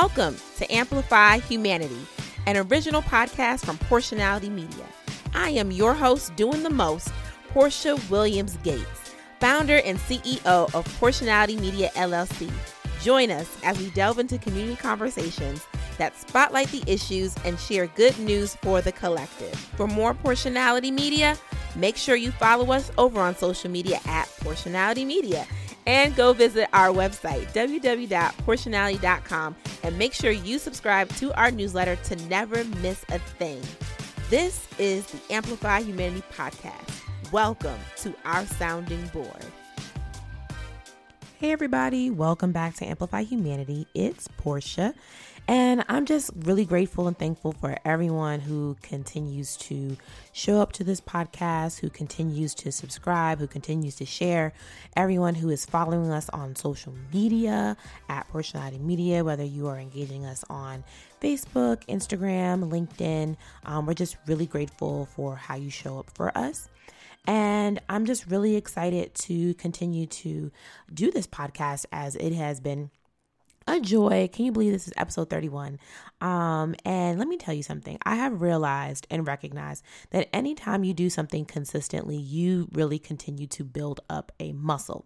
Welcome to Amplify Humanity, an original podcast from Porshanality Media. I am your host, doing the most, Porsha Williams Gates, founder and CEO of Porshanality Media LLC. Join us as we delve into community conversations that spotlight the issues and share good news for the collective. For more Porshanality Media, make sure you follow us over on social media at Porshanality Media and go visit our website, www.porshanality.com, and make sure you subscribe to our newsletter to never miss a thing. This is the Amplify Humanity Podcast. Welcome to our sounding board. Hey, everybody, welcome back to Amplify Humanity. It's Porsha. And I'm just really grateful and thankful for everyone who continues to show up to this podcast, who continues to subscribe, who continues to share, everyone who is following us on social media at Porshanality Media, whether you are engaging us on Facebook, Instagram, LinkedIn. Um, we're just really grateful for how you show up for us. And I'm just really excited to continue to do this podcast as it has been a joy. Can you believe this is episode 31? Um, and let me tell you something. I have realized and recognized that anytime you do something consistently, you really continue to build up a muscle.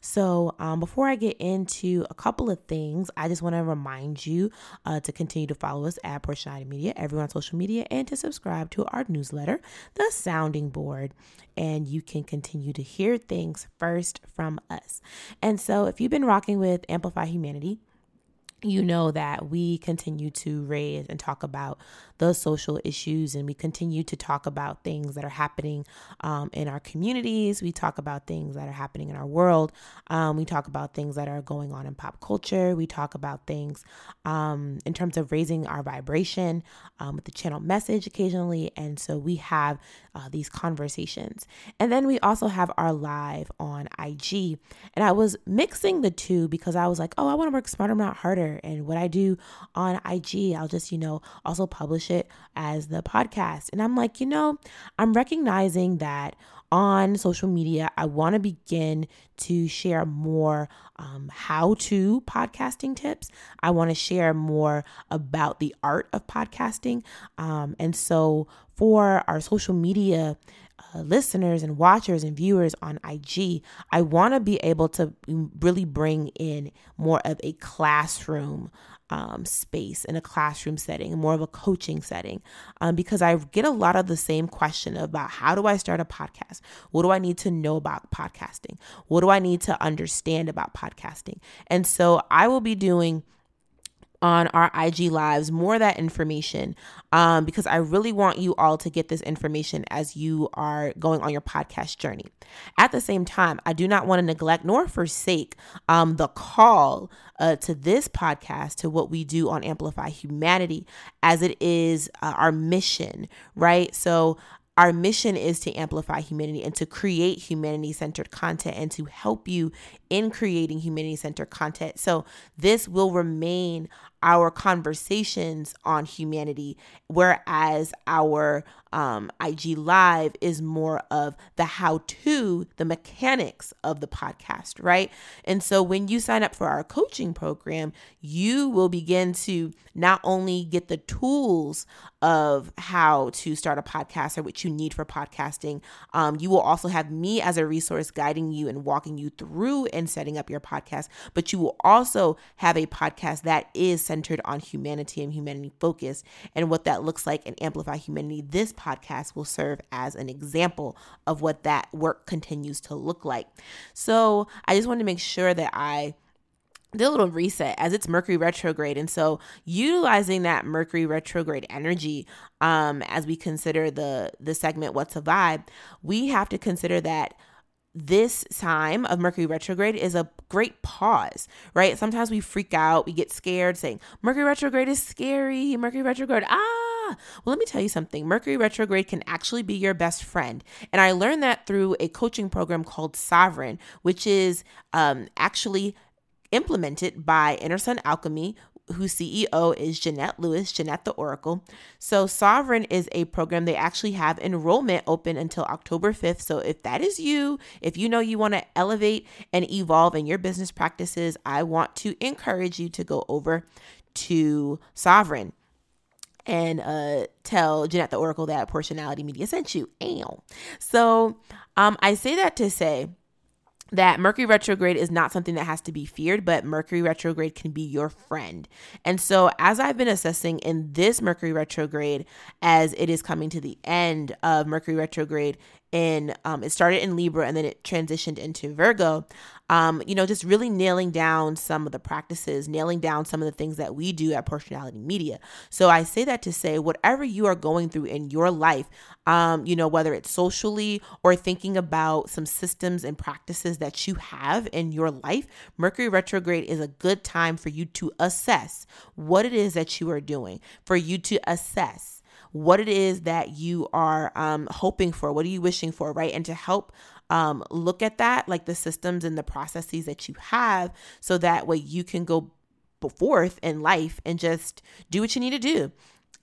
So, um, before I get into a couple of things, I just want to remind you uh, to continue to follow us at Porshanality Media, everyone on social media, and to subscribe to our newsletter, The Sounding Board. And you can continue to hear things first from us. And so, if you've been rocking with Amplify Humanity, you know that we continue to raise and talk about the social issues and we continue to talk about things that are happening um, in our communities. We talk about things that are happening in our world. Um, we talk about things that are going on in pop culture. We talk about things um, in terms of raising our vibration um, with the channel message occasionally. And so we have uh, these conversations. And then we also have our live on ig and i was mixing the two because i was like oh i want to work smarter not harder. And what I do on IG, I'll just, you know, also publish it as the podcast. And I'm like, you know, I'm recognizing that on social media, I want to begin to share more um, how to podcasting tips. I want to share more about the art of podcasting. Um, and so for our social media, uh, listeners and watchers and viewers on IG, I want to be able to really bring in more of a classroom um, space in a classroom setting, more of a coaching setting, um, because I get a lot of the same question about how do I start a podcast? What do I need to know about podcasting? What do I need to understand about podcasting? And so I will be doing on our IG lives more of that information um, because I really want you all to get this information as you are going on your podcast journey. At the same time, I do not want to neglect nor forsake um, the call uh, to this podcast, to what we do on Amplify Humanity, as it is uh, our mission, right? So our mission is to amplify humanity and to create humanity centered content and to help you in creating humanity centered content. So, this will remain our conversations on humanity, whereas our um, IG Live is more of the how to, the mechanics of the podcast, right? And so when you sign up for our coaching program, you will begin to not only get the tools of how to start a podcast or what you need for podcasting, um, you will also have me as a resource guiding you and walking you through and setting up your podcast, but you will also have a podcast that is centered on humanity and humanity focus and what that looks like and amplify humanity. This podcast will serve as an example of what that work continues to look like. So I just want to make sure that I did a little reset as it's Mercury retrograde. And so utilizing that Mercury retrograde energy um, as we consider the the segment What's a Vibe, we have to consider that this time of Mercury retrograde is a great pause, right? Sometimes we freak out, we get scared saying, Mercury retrograde is scary, Mercury retrograde, ah. Well, let me tell you something Mercury retrograde can actually be your best friend. And I learned that through a coaching program called Sovereign, which is um, actually implemented by Inner Sun Alchemy, whose CEO is Jeanette Lewis, Jeanette the Oracle. So, Sovereign is a program they actually have enrollment open until October 5th. So, if that is you, if you know you want to elevate and evolve in your business practices, I want to encourage you to go over to Sovereign and uh, tell Jeanette the Oracle that Porshanality Media sent you. Ow. So um, I say that to say that Mercury retrograde is not something that has to be feared, but Mercury retrograde can be your friend. And so, as I've been assessing in this Mercury retrograde, as it is coming to the end of Mercury retrograde in um, it started in Libra and then it transitioned into Virgo. Um, you know, just really nailing down some of the practices, nailing down some of the things that we do at Porshanality Media. So I say that to say, whatever you are going through in your life, um, you know, whether it's socially or thinking about some systems and practices that you have in your life, Mercury retrograde is a good time for you to assess what it is that you are doing, for you to assess what it is that you are um, hoping for, what are you wishing for, right? And to help um, look at that, like the systems and the processes that you have, so that way you can go forth in life and just do what you need to do.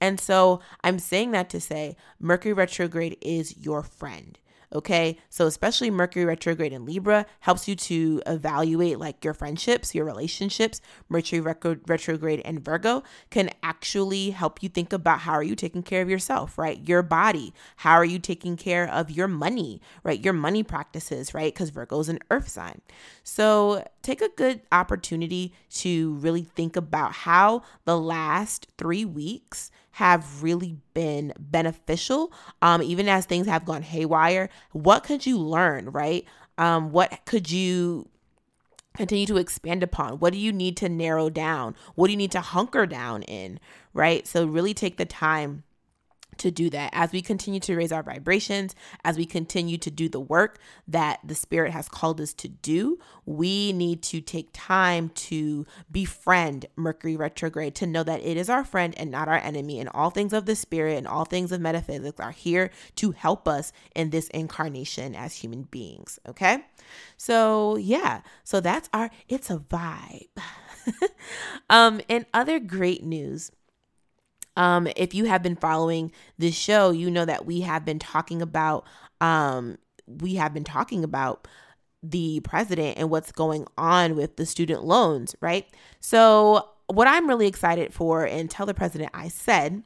And so I'm saying that to say Mercury retrograde is your friend. Okay. So, especially Mercury retrograde in Libra helps you to evaluate like your friendships, your relationships. Mercury retrograde and Virgo can actually help you think about how are you taking care of yourself, right? Your body. How are you taking care of your money, right? Your money practices, right? Because Virgo is an earth sign. So, take a good opportunity to really think about how the last three weeks have really been beneficial, um, even as things have gone haywire. What could you learn, right? Um, what could you continue to expand upon? What do you need to narrow down? What do you need to hunker down in, right? So, really take the time to do that as we continue to raise our vibrations, as we continue to do the work that the Spirit has called us to do. We need to take time to befriend Mercury retrograde, to know that it is our friend and not our enemy, and all things of the Spirit and all things of metaphysics are here to help us in this incarnation as human beings. Okay. So, yeah, so that's our it's a vibe. um, and other great news um, if you have been following this show, you know that we have been talking about um, we have been talking about the president and what's going on with the student loans, right? So, what I'm really excited for and tell the president I said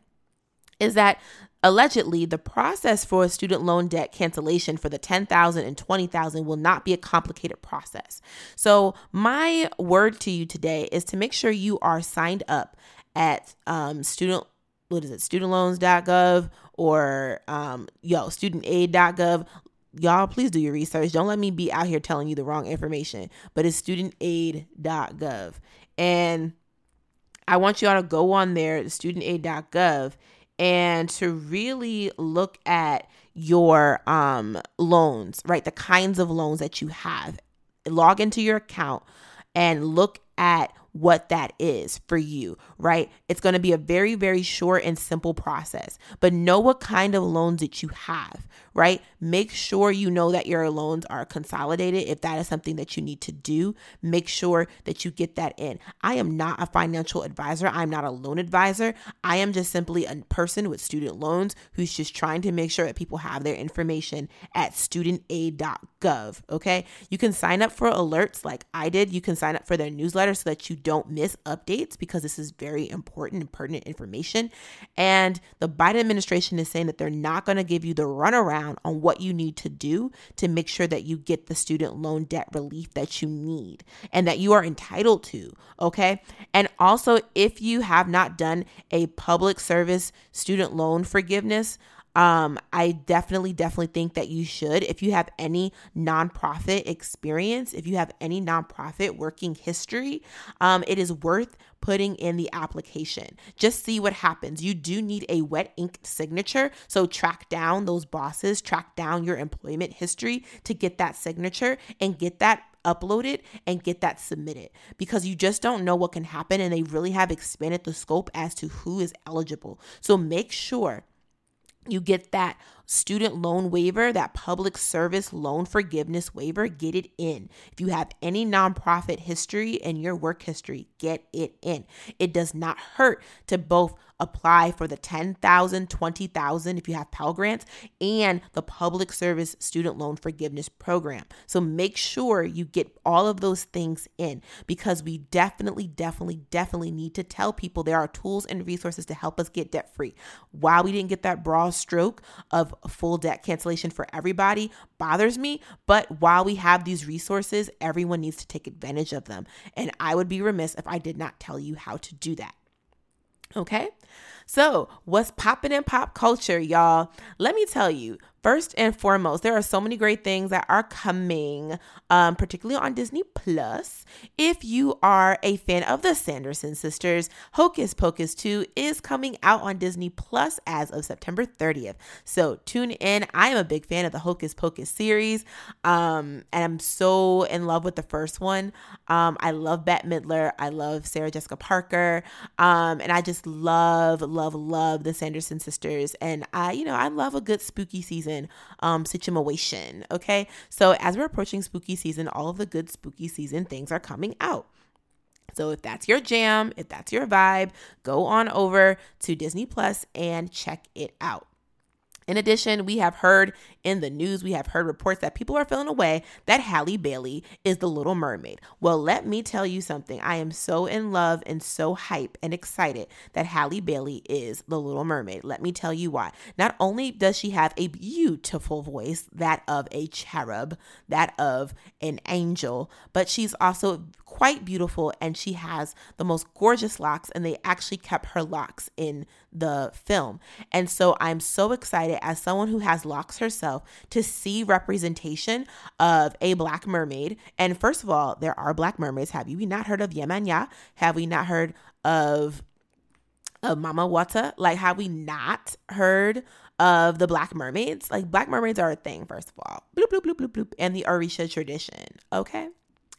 is that allegedly the process for a student loan debt cancellation for the 10,000 and 20,000 will not be a complicated process. So, my word to you today is to make sure you are signed up at um, student what is it, studentloans.gov or um, yo, studentaid.gov. Y'all, please do your research. Don't let me be out here telling you the wrong information, but it's studentaid.gov. And I want y'all to go on there, studentaid.gov, and to really look at your um, loans, right? The kinds of loans that you have. Log into your account and look at what that is for you, right? It's going to be a very, very short and simple process, but know what kind of loans that you have, right? Make sure you know that your loans are consolidated. If that is something that you need to do, make sure that you get that in. I am not a financial advisor. I'm not a loan advisor. I am just simply a person with student loans who's just trying to make sure that people have their information at studentaid.gov. Okay. You can sign up for alerts like I did. You can sign up for their newsletter so that you don't miss updates because this is very important and pertinent information. And the Biden administration is saying that they're not going to give you the runaround on what you need to do to make sure that you get the student loan debt relief that you need and that you are entitled to. Okay. And also, if you have not done a public service student loan forgiveness, um, I definitely, definitely think that you should. If you have any nonprofit experience, if you have any nonprofit working history, um, it is worth putting in the application. Just see what happens. You do need a wet ink signature. So track down those bosses, track down your employment history to get that signature and get that uploaded and get that submitted because you just don't know what can happen and they really have expanded the scope as to who is eligible. So make sure you get that student loan waiver, that public service loan forgiveness waiver, get it in. If you have any nonprofit history in your work history, get it in. It does not hurt to both apply for the 10,000, 20,000 if you have Pell Grants and the Public Service Student Loan Forgiveness Program. So make sure you get all of those things in because we definitely, definitely, definitely need to tell people there are tools and resources to help us get debt free. While we didn't get that broad stroke of full debt cancellation for everybody, bothers me. But while we have these resources, everyone needs to take advantage of them. And I would be remiss if I did not tell you how to do that. Okay. So, what's popping in pop culture, y'all? Let me tell you, First and foremost, there are so many great things that are coming, um, particularly on Disney Plus. If you are a fan of the Sanderson sisters, Hocus Pocus 2 is coming out on Disney Plus as of September 30th. So tune in. I am a big fan of the Hocus Pocus series, um, and I'm so in love with the first one. Um, I love Bette Midler. I love Sarah Jessica Parker, um, and I just love, love, love the Sanderson sisters. And I, you know, I love a good spooky season season um, situation. Okay. So as we're approaching spooky season, all of the good spooky season things are coming out. So if that's your jam, if that's your vibe, go on over to Disney Plus and check it out. In addition, we have heard in the news, we have heard reports that people are feeling away that Halle Bailey is the Little Mermaid. Well, let me tell you something. I am so in love and so hype and excited that Halle Bailey is the Little Mermaid. Let me tell you why. Not only does she have a beautiful voice, that of a cherub, that of an angel, but she's also quite beautiful and she has the most gorgeous locks and they actually kept her locks in the film. And so I'm so excited as someone who has locks herself to see representation of a black mermaid. And first of all, there are black mermaids. Have you not heard of Yemanya? Have we not heard of of Mama Wata? Like have we not heard of the black mermaids? Like black mermaids are a thing, first of all. Bloop, bloop, bloop, bloop, bloop. And the Orisha tradition. Okay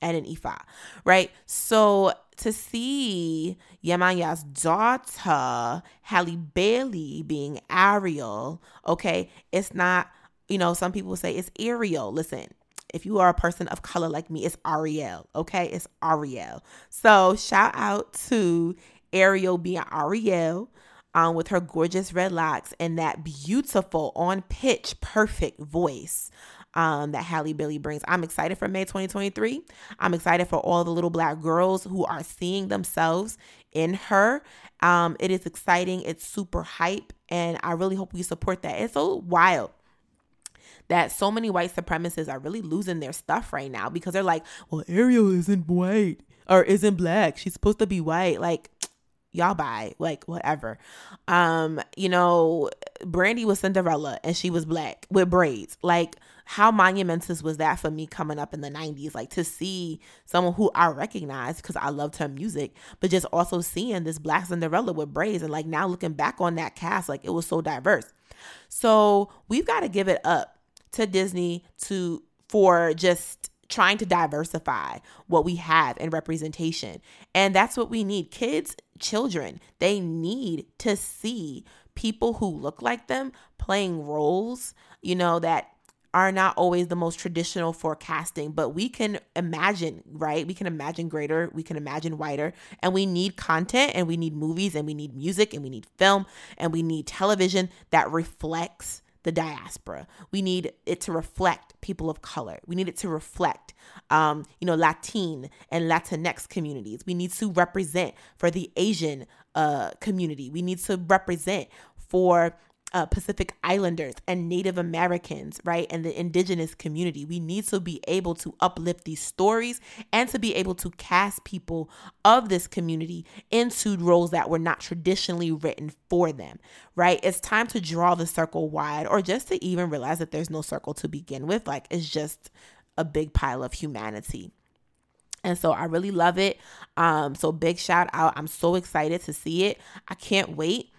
and an Ifa, right? So to see Yemanya's daughter, Halle Bailey, being Ariel, okay, it's not, you know, some people say it's Ariel. Listen, if you are a person of color like me, it's Ariel, okay? It's Ariel. So shout out to Ariel being Ariel. Um, with her gorgeous red locks and that beautiful on pitch perfect voice um, that Halle Bailey brings. I'm excited for May 2023. I'm excited for all the little black girls who are seeing themselves in her. Um, it is exciting. It's super hype, and I really hope we support that. It's so wild that so many white supremacists are really losing their stuff right now because they're like, well, Ariel isn't white or isn't black. She's supposed to be white. Like, y'all buy like whatever um you know brandy was cinderella and she was black with braids like how monumentous was that for me coming up in the 90s like to see someone who i recognize because i loved her music but just also seeing this black cinderella with braids and like now looking back on that cast like it was so diverse so we've got to give it up to disney to for just trying to diversify what we have in representation. And that's what we need. Kids, children, they need to see people who look like them playing roles, you know, that are not always the most traditional forecasting, but we can imagine, right? We can imagine greater, we can imagine wider, and we need content and we need movies and we need music and we need film and we need television that reflects the diaspora. We need it to reflect people of color. We need it to reflect, um, you know, Latin and Latinx communities. We need to represent for the Asian uh, community. We need to represent for uh, Pacific Islanders and Native Americans, right? And the indigenous community. We need to be able to uplift these stories and to be able to cast people of this community into roles that were not traditionally written for them, right? It's time to draw the circle wide or just to even realize that there's no circle to begin with. Like it's just a big pile of humanity. And so I really love it. Um, so big shout out. I'm so excited to see it. I can't wait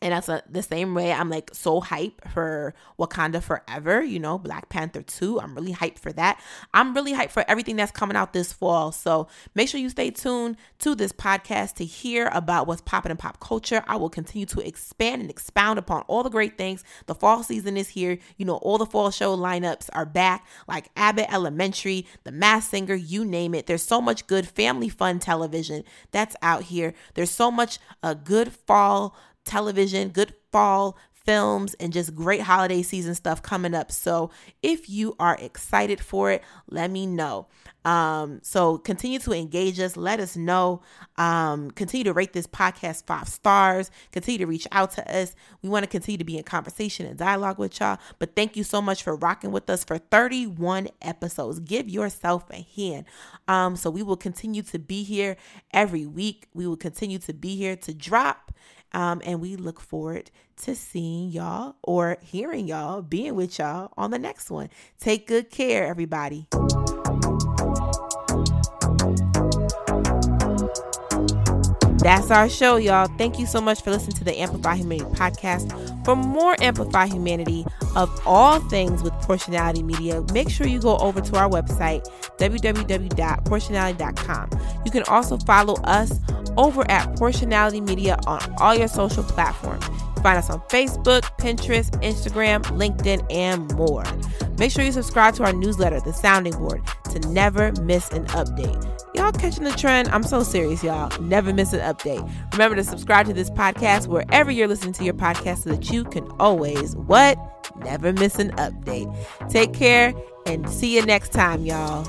and that's a, the same way I'm like so hype for Wakanda Forever, you know, Black Panther 2. I'm really hyped for that. I'm really hyped for everything that's coming out this fall. So make sure you stay tuned to this podcast to hear about what's popping in pop culture. I will continue to expand and expound upon all the great things. The fall season is here. You know, all the fall show lineups are back, like Abbott Elementary, The Masked Singer, you name it. There's so much good family fun television that's out here. There's so much a uh, good fall television, good fall films, and just great holiday season stuff coming up. So if you are excited for it, let me know. Um, so continue to engage us. Let us know. Um, continue to rate this podcast five stars. Continue to reach out to us. We want to continue to be in conversation and dialogue with y'all. But thank you so much for rocking with us for 31 episodes. Give yourself a hand. Um, so we will continue to be here every week. We will continue to be here to drop um, and we look forward to seeing y'all or hearing y'all, being with y'all on the next one. Take good care, everybody. That's our show, y'all. Thank you so much for listening to the Amplify Humanity podcast. For more Amplify Humanity of all things with Porshanality Media, make sure you go over to our website, www.porshanality.com. You can also follow us over at Porshanality Media on all your social platforms. Find us on Facebook, Pinterest, Instagram, LinkedIn, and more. Make sure you subscribe to our newsletter, The Sounding Board, to never miss an update. Y'all catching the trend? I'm so serious, y'all. Never miss an update. Remember to subscribe to this podcast wherever you're listening to your podcast so that you can always, what? Never miss an update. Take care and see you next time, y'all.